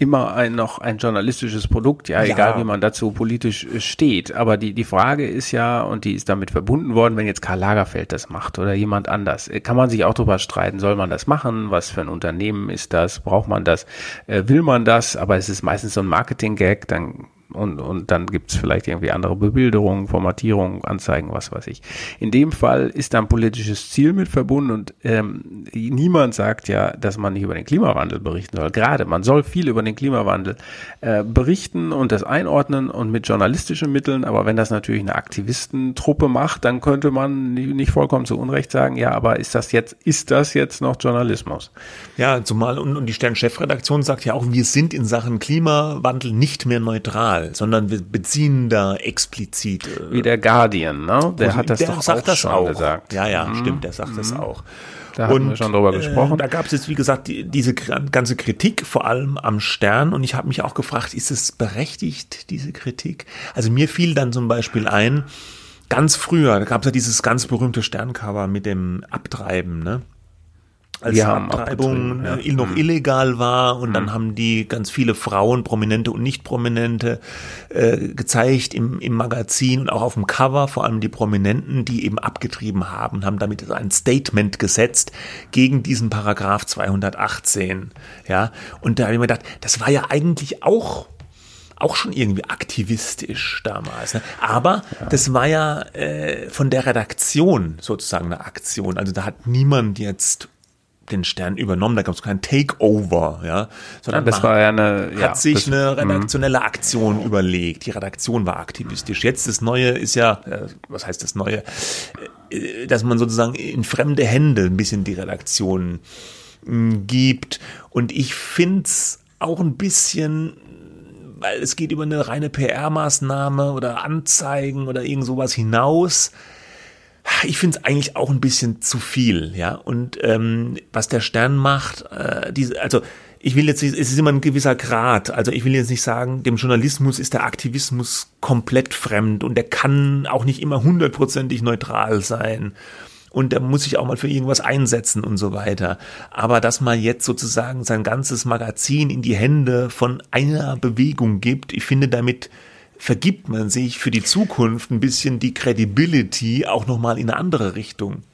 immer ein, noch ein journalistisches Produkt, ja, ja, egal wie man dazu politisch äh, steht. Aber die, die Frage ist ja, und die ist damit verbunden worden, wenn jetzt Karl Lagerfeld das macht oder jemand anders, äh, kann man sich auch darüber streiten, soll man das machen? Was für ein Unternehmen ist das? Braucht man das? Äh, will man das? Aber es ist meistens so ein Marketing-Gag, dann und, und dann gibt's vielleicht irgendwie andere Bebilderungen, Formatierungen, Anzeigen, was weiß ich. In dem Fall ist da ein politisches Ziel mit verbunden und ähm, niemand sagt ja, dass man nicht über den Klimawandel berichten soll. Gerade, man soll viel über den Klimawandel äh, berichten und das einordnen und mit journalistischen Mitteln, aber wenn das natürlich eine Aktivistentruppe macht, dann könnte man nicht vollkommen zu Unrecht sagen, ja, aber ist das jetzt, ist das jetzt noch Journalismus? Ja, zumal und, und die Stern-Chefredaktion sagt ja auch, wir sind in Sachen Klimawandel nicht mehr neutral neutral, sondern wir beziehen da explizit. Äh, Wie der Guardian, ne? Der hat das der doch sagt auch das schon auch. gesagt. Ja, ja, mhm. stimmt, der sagt mhm. das auch. Da haben wir schon drüber gesprochen. Äh, da gab es jetzt, wie gesagt, die, diese ganze Kritik, vor allem am Stern. Und ich habe mich auch gefragt, ist es berechtigt, diese Kritik? Also mir fiel dann zum Beispiel ein, ganz früher, da gab es ja dieses ganz berühmte Sterncover mit dem Abtreiben, ne? Als wir Abtreibung ja. Noch mhm. illegal war und mhm. dann haben die ganz viele Frauen, prominente und nicht prominente, äh, gezeigt im, im Magazin und auch auf dem Cover, vor allem die Prominenten, die eben abgetrieben haben, haben damit ein Statement gesetzt gegen diesen Paragraph 218. Ja, und da habe ich mir gedacht, das war ja eigentlich auch auch schon irgendwie aktivistisch damals. Ne? Aber ja. das war ja äh, von der Redaktion sozusagen eine Aktion. Also da hat niemand jetzt den Stern übernommen, da gab es kein Takeover, ja, sondern ja, das war ja eine, hat sich das, eine mhm. redaktionelle Aktion mh. überlegt. Die Redaktion war aktivistisch. Jetzt das Neue ist ja, äh, was heißt das Neue, äh, dass man sozusagen in fremde Hände ein bisschen die Redaktion mh, gibt. Und ich find's auch ein bisschen weil es geht über eine reine PR-Maßnahme oder Anzeigen oder irgend sowas hinaus. Ich finde es eigentlich auch ein bisschen zu viel, ja. Und ähm, was der Stern macht, äh, diese, also ich will jetzt, es ist immer ein gewisser Grad. Also ich will jetzt nicht sagen, dem Journalismus ist der Aktivismus komplett fremd und der kann auch nicht immer hundertprozentig neutral sein und er muss sich auch mal für irgendwas einsetzen und so weiter. Aber dass man jetzt sozusagen sein ganzes Magazin in die Hände von einer Bewegung gibt, ich finde damit vergibt man sich für die Zukunft ein bisschen die Credibility auch nochmal in eine andere Richtung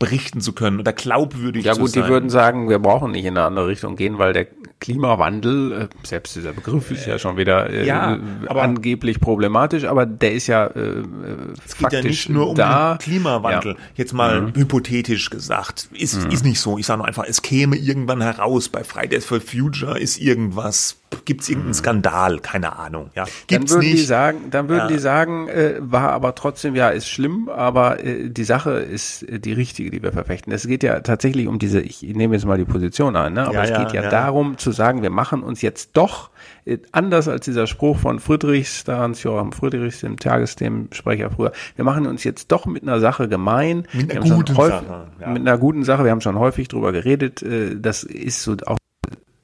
berichten zu können oder glaubwürdig ja, zu gut, sein. Ja gut, die würden sagen, wir brauchen nicht in eine andere Richtung gehen, weil der Klimawandel, äh, selbst dieser Begriff ist ja schon wieder äh, ja, aber angeblich problematisch, aber der ist ja äh, es faktisch geht ja nicht nur um da. den Klimawandel. Ja. Jetzt mal mhm. hypothetisch gesagt, ist, mhm. ist nicht so. Ich sage nur einfach, es käme irgendwann heraus, bei Fridays for Future ist irgendwas gibt es irgendeinen Skandal, keine Ahnung. Ja, gibt's dann würden nicht. die sagen, dann würden ja. die sagen, äh, war aber trotzdem ja ist schlimm, aber äh, die Sache ist äh, die richtige, die wir verfechten. Es geht ja tatsächlich um diese, ich nehme jetzt mal die Position ein, ne? aber ja, es geht ja, ja, darum zu sagen, wir machen uns jetzt doch äh, anders als dieser Spruch von Friedrichs, da Hans-Joachim Friedrichs, dem Tagesthemensprecher früher. Wir machen uns jetzt doch mit einer Sache gemein. Mit einer guten häufig, Sache. Ja. Mit einer guten Sache. Wir haben schon häufig drüber geredet. Äh, das ist so auch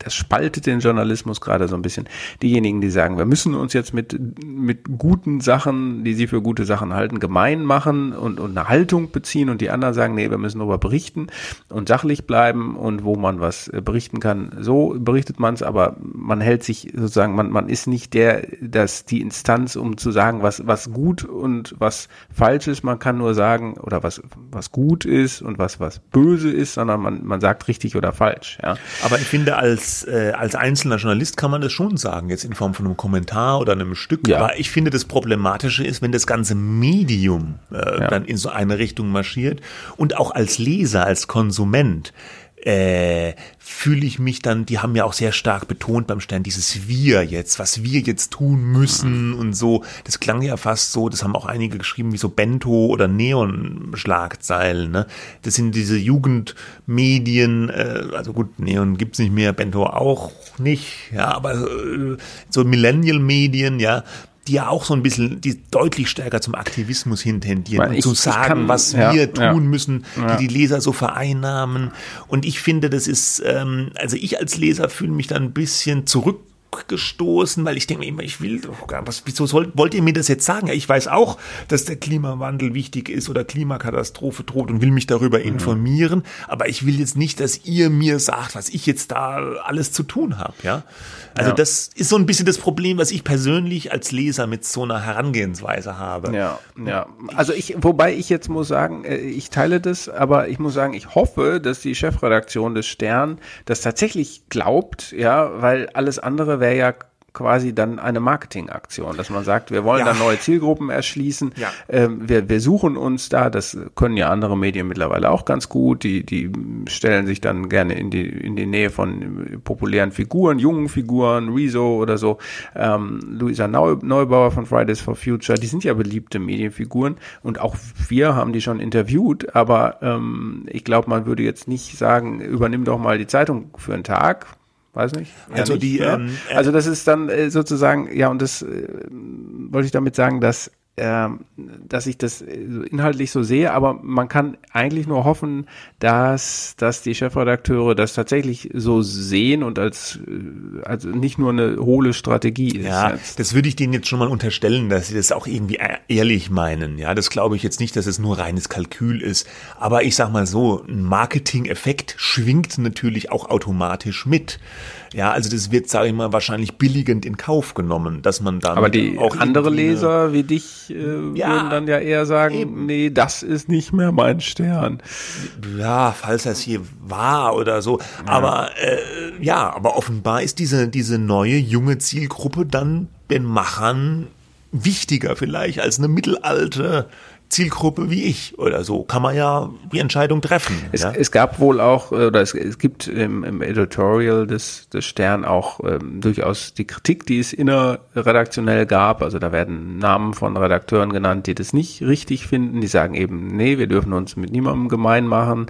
das spaltet den Journalismus gerade so ein bisschen. Diejenigen, die sagen, wir müssen uns jetzt mit, mit guten Sachen, die sie für gute Sachen halten, gemein machen und, und eine Haltung beziehen und die anderen sagen, nee, wir müssen darüber berichten und sachlich bleiben und wo man was äh, berichten kann, so berichtet man es, aber man hält sich sozusagen, man, man ist nicht der, das die Instanz, um zu sagen, was, was gut und was falsch ist. Man kann nur sagen, oder was, was gut ist und was, was böse ist, sondern man, man sagt richtig oder falsch. Ja. Aber ich finde, als äh, als einzelner Journalist kann man das schon sagen, jetzt in Form von einem Kommentar oder einem Stück. Ja. Aber ich finde, das Problematische ist, wenn das ganze Medium äh, ja. dann in so eine Richtung marschiert und auch als Leser, als Konsument äh, fühle ich mich dann, die haben ja auch sehr stark betont beim Stern, dieses Wir jetzt, was wir jetzt tun müssen mhm. und so. Das klang ja fast so, das haben auch einige geschrieben, wie so Bento oder Neon-Schlagzeilen. Ne? Das sind diese Jugendmedien, äh, also gut, Neon gibt's nicht mehr, Bento auch nicht, ja, aber äh, so Millennial-Medien, ja, die ja auch so ein bisschen, die deutlich stärker zum Aktivismus hintendieren und ich, zu sagen, kann, was ja, wir tun ja, müssen, die die Leser so vereinnahmen. Und ich finde, das ist, ähm, also ich als Leser fühle mich da ein bisschen zurück gestoßen, weil ich denke mir immer, ich will was, wieso soll, wollt ihr mir das jetzt sagen? Ich weiß auch, dass der Klimawandel wichtig ist oder Klimakatastrophe droht und will mich darüber mhm. informieren, aber ich will jetzt nicht, dass ihr mir sagt, was ich jetzt da alles zu tun habe, ja? Also ja. das ist so ein bisschen das Problem, was ich persönlich als Leser mit so einer Herangehensweise habe. Ja, ja. Also ich, wobei ich jetzt muss sagen, äh, ich teile das, aber ich muss sagen, ich hoffe, dass die Chefredaktion des Stern das tatsächlich glaubt, ja, weil alles andere wäre ja quasi dann eine Marketingaktion, dass man sagt, wir wollen ja. da neue Zielgruppen erschließen. Ja. Ähm, wir, wir suchen uns da, das können ja andere Medien mittlerweile auch ganz gut, die, die stellen sich dann gerne in die, in die Nähe von populären Figuren, jungen Figuren, Rezo oder so, ähm, Luisa Neubauer von Fridays for Future, die sind ja beliebte Medienfiguren und auch wir haben die schon interviewt, aber ähm, ich glaube, man würde jetzt nicht sagen, übernimm doch mal die Zeitung für einen Tag, weiß nicht. Also nicht, die, ja. ähm, also das ist dann äh, sozusagen, ja, und das äh, wollte ich damit sagen, dass dass ich das äh, inhaltlich so sehe, aber man kann eigentlich nur hoffen, dass, dass die Chefredakteure das tatsächlich so sehen und als äh, also nicht nur eine hohle Strategie ist. Ja, jetzt. das würde ich denen jetzt schon mal unterstellen, dass sie das auch irgendwie e-, ehrlich meinen. Ja, das glaube ich jetzt nicht, dass es nur reines Kalkül ist. Aber ich sag mal so, ein Marketing-Effekt schwingt natürlich auch automatisch mit. Ja, also das wird, sage ich mal, wahrscheinlich billigend in Kauf genommen, dass man Aber die auch andere Leser wie dich äh, ja, würden dann ja eher sagen, eben. nee, das ist nicht mehr mein Stern. Ja, falls das hier war oder so. Ja. Aber äh, ja, aber offenbar ist diese diese neue junge Zielgruppe dann den Machern wichtiger vielleicht als eine mittelalte Zielgruppe wie ich oder so. Kann man ja die Entscheidung treffen. Es, ja? es gab wohl auch, äh, oder es, es gibt im, im, Editorial des, des Stern auch ähm, durchaus die Kritik, die es innerredaktionell gab. Also da werden Namen von Redakteuren genannt, die das nicht richtig finden. Die sagen eben, nee, wir dürfen uns mit niemandem gemein machen.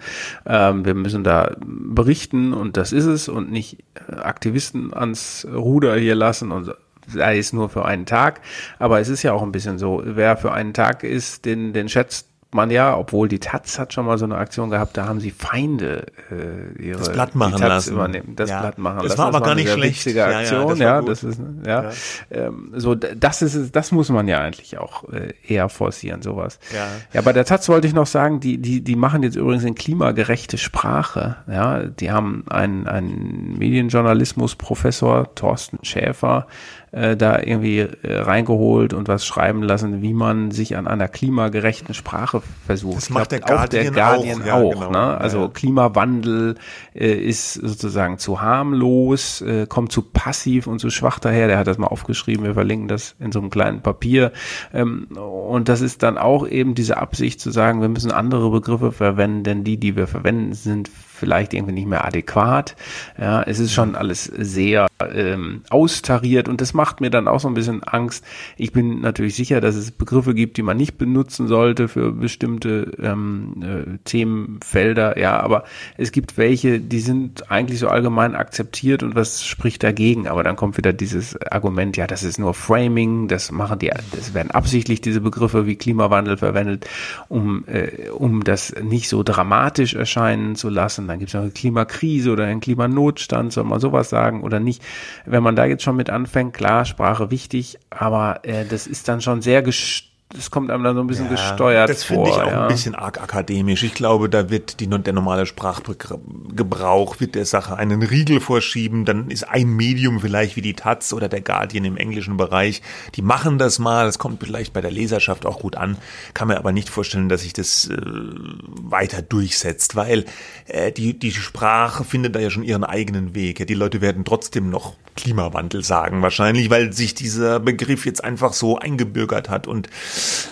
Ähm, wir müssen da berichten und das ist es und nicht äh, Aktivisten ans Ruder hier lassen und sei es nur für einen Tag. Aber es ist ja auch ein bisschen so, wer für einen Tag ist, den, den schätzt man ja, obwohl die Taz hat schon mal so eine Aktion gehabt, da haben sie Feinde äh, ihre das Blatt machen lassen. übernehmen, das ja. Blatt machen das lassen. War das war aber gar nicht schlecht. Aktion, ja, ja, das, ja, das ist ja. Ähm, so das ist das muss man ja eigentlich auch äh, eher forcieren sowas. Ja. ja, bei der Taz wollte ich noch sagen, die die die machen jetzt übrigens eine klimagerechte Sprache. Ja, die haben einen einen Medienjournalismus Professor Thorsten Schäfer äh, da irgendwie äh, reingeholt und was schreiben lassen, wie man sich an einer klimagerechten Sprache versucht. Das macht glaub, der Guardian auch. Der Guardian auch, auch genau. ne? Also ja. Klimawandel äh, ist sozusagen zu harmlos, äh, kommt zu passiv und zu schwach daher. Der hat das mal aufgeschrieben, wir verlinken das in so einem kleinen Papier. Ähm, und das ist dann auch eben diese Absicht zu sagen, wir müssen andere Begriffe verwenden, denn die, die wir verwenden, sind vielleicht irgendwie nicht mehr adäquat. Ja, es ist schon alles sehr ähm, austariert und das macht mir dann auch so ein bisschen Angst. Ich bin natürlich sicher, dass es Begriffe gibt, die man nicht benutzen sollte für bestimmte ähm, äh, Themenfelder. Ja, aber es gibt welche, die sind eigentlich so allgemein akzeptiert und was spricht dagegen? Aber dann kommt wieder dieses Argument, ja, das ist nur Framing, das machen die, das werden absichtlich diese Begriffe wie Klimawandel verwendet, um, äh, um das nicht so dramatisch erscheinen zu lassen dann gibt es noch eine Klimakrise oder einen Klimanotstand, soll man sowas sagen oder nicht. Wenn man da jetzt schon mit anfängt, klar, Sprache wichtig, aber äh, das ist dann schon sehr gestört das kommt einem dann so ein bisschen ja, gesteuert das vor. Das finde ich auch ja. ein bisschen arg akademisch. Ich glaube, da wird die, der normale Sprachgebrauch wird der Sache einen Riegel vorschieben. Dann ist ein Medium vielleicht wie die Taz oder der Guardian im englischen Bereich. Die machen das mal. Das kommt vielleicht bei der Leserschaft auch gut an. Kann mir aber nicht vorstellen, dass sich das äh, weiter durchsetzt, weil äh, die, die Sprache findet da ja schon ihren eigenen Weg. Ja, die Leute werden trotzdem noch Klimawandel sagen wahrscheinlich, weil sich dieser Begriff jetzt einfach so eingebürgert hat und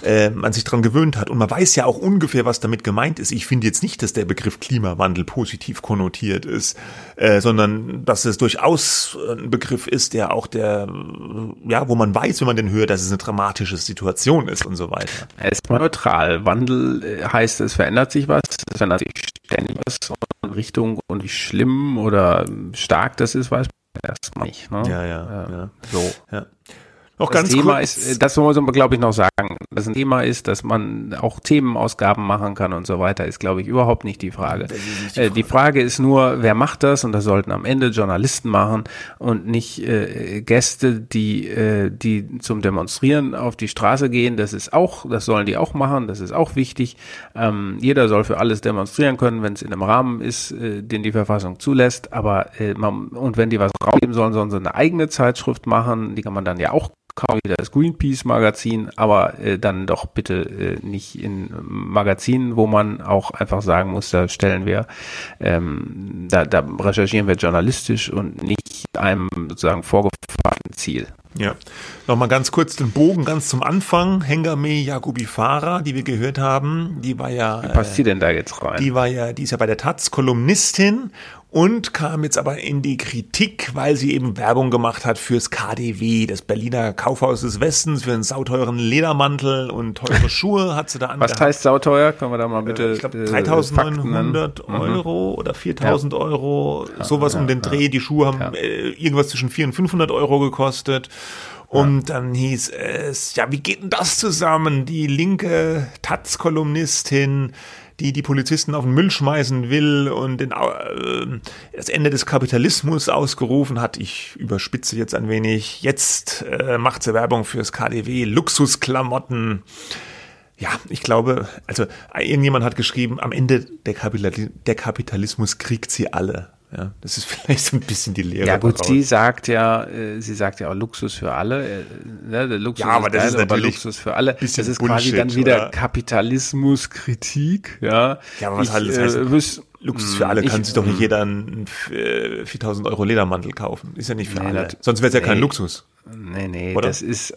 äh, man sich dran gewöhnt hat. Und man weiß ja auch ungefähr, was damit gemeint ist. Ich finde jetzt nicht, dass der Begriff Klimawandel positiv konnotiert ist, äh, sondern dass es durchaus ein Begriff ist, der auch der, ja, wo man weiß, wenn man den hört, dass es eine dramatische Situation ist und so weiter. Er ist neutral. Wandel äh, heißt, es verändert sich was, es verändert sich ständig was in Richtung und wie schlimm oder stark das ist, weiß man erstmal nicht. Ne? Ja, ja, ja. So. Ja. Noch das ganz Thema kurz. ist, äh, das muss man, glaube ich, noch sagen. Das ein Thema ist, dass man auch Themenausgaben machen kann und so weiter, ist, glaube ich, überhaupt nicht die Frage. Nicht die, Frage. Äh, die, Frage. ist nur, wer macht das? Und das sollten am Ende Journalisten machen und nicht äh, Gäste, die, äh, die zum Demonstrieren auf die Straße gehen. Das ist auch, das sollen die auch machen. Das ist auch wichtig. Ähm, jeder soll für alles demonstrieren können, wenn es in einem Rahmen ist, äh, den die Verfassung zulässt. Aber äh, man, und wenn die was rausgeben sollen, sollen sie eine eigene Zeitschrift machen. Die kann man dann ja auch kaufe ich das Greenpeace-Magazin, aber äh, dann doch bitte äh, nicht in Magazinen, wo man auch einfach sagen muss, da stellen wir, ähm, da, da recherchieren wir journalistisch und nicht einem sozusagen vorgefahrenen Ziel. Ja, nochmal ganz kurz den Bogen ganz zum Anfang. Hengame Jacobi Farah, die wir gehört haben, die war ja. Wie passt sie denn da jetzt rein? Die war ja, die ist ja bei der Taz Kolumnistin und kam jetzt aber in die Kritik, weil sie eben Werbung gemacht hat fürs KDW, das Berliner Kaufhaus des Westens, für einen sauteuren Ledermantel und teure Schuhe hat sie da angehabt. Was heißt sauteuer? Können wir da mal bitte Ich glaube 3900 äh, Euro mhm. oder 4000 ja. Euro, sowas ja, um den Dreh. Die Schuhe haben äh, irgendwas zwischen 400 und 500 Euro gekostet. Und dann hieß es, ja, wie geht denn das zusammen? Die linke Taz-Kolumnistin die die Polizisten auf den Müll schmeißen will und den, äh, das Ende des Kapitalismus ausgerufen hat. Ich überspitze jetzt ein wenig. Jetzt äh, macht sie Werbung fürs KDW, Luxusklamotten. Ja, ich glaube, also irgendjemand hat geschrieben, am Ende der, Kapital der Kapitalismus kriegt sie alle. Ja, das ist vielleicht so ein bisschen die Lehre. Ja gut, daraus. sie sagt ja, äh, sie sagt ja auch Luxus für alle. Äh, ne, der Luxus ja, aber ist das geil, ist natürlich Luxus für alle. Das ist quasi dann wieder Kapitalismuskritik. Ja, ja aber was ich, halt das heißt, äh, wüs Luxus für alle kann sich doch nicht jeder einen 4000 Euro Ledermantel kaufen. Ist ja nicht für nee, alle. Sonst wäre es ja nee. kein Luxus. Nee, nee, Oder? das ist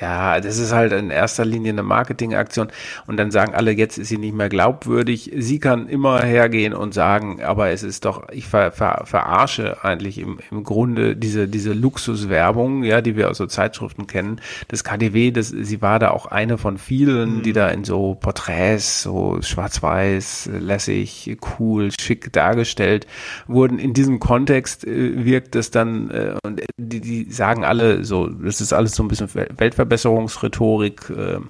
ja, das ist halt in erster Linie eine Marketingaktion und dann sagen alle, jetzt ist sie nicht mehr glaubwürdig. Sie kann immer hergehen und sagen, aber es ist doch, ich ver, ver, verarsche eigentlich im, im Grunde diese, diese Luxuswerbung, ja, die wir aus so Zeitschriften kennen. Das KDW, das, sie war da auch eine von vielen, die mhm. da in so Porträts, so schwarz-weiß, lässig, cool, schick dargestellt wurden. In diesem Kontext äh, wirkt es dann, äh, und die, die sagen alle so, das ist alles so ein bisschen Weltver Weltverbesserungsrhetorik. Äh,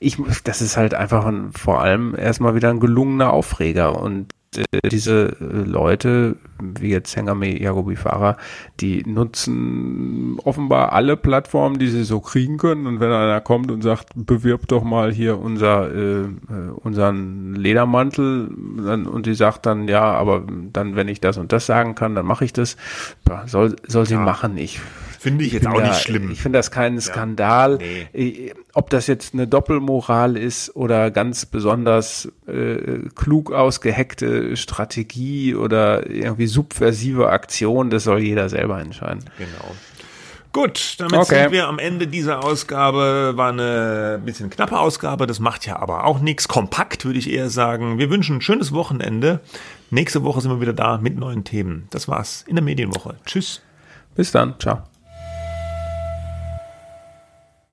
ich, das ist halt einfach ein, vor allem erstmal wieder ein gelungener Aufreger und äh, diese äh, Leute, wie jetzt Hengame Yagobi Fahrer, die nutzen offenbar alle Plattformen, die sie so kriegen können. Und wenn einer kommt und sagt, bewirb doch mal hier unser, äh, unseren Ledermantel, dann, und die sagt dann, ja, aber dann, wenn ich das und das sagen kann, dann mache ich das. Soll, soll sie ja. machen. Ich Finde ich, ich jetzt auch da, nicht schlimm. Ich finde das keinen Skandal. Ja, nee. Ob das jetzt eine Doppelmoral ist oder ganz besonders äh, klug ausgeheckte Strategie oder irgendwie subversive Aktion, das soll jeder selber entscheiden. Genau. Gut, damit okay. sind wir am Ende dieser Ausgabe. War eine bisschen knappe Ausgabe, das macht ja aber auch nichts. Kompakt würde ich eher sagen. Wir wünschen ein schönes Wochenende. Nächste Woche sind wir wieder da mit neuen Themen. Das war's in der Medienwoche. Tschüss. Bis dann. Ciao.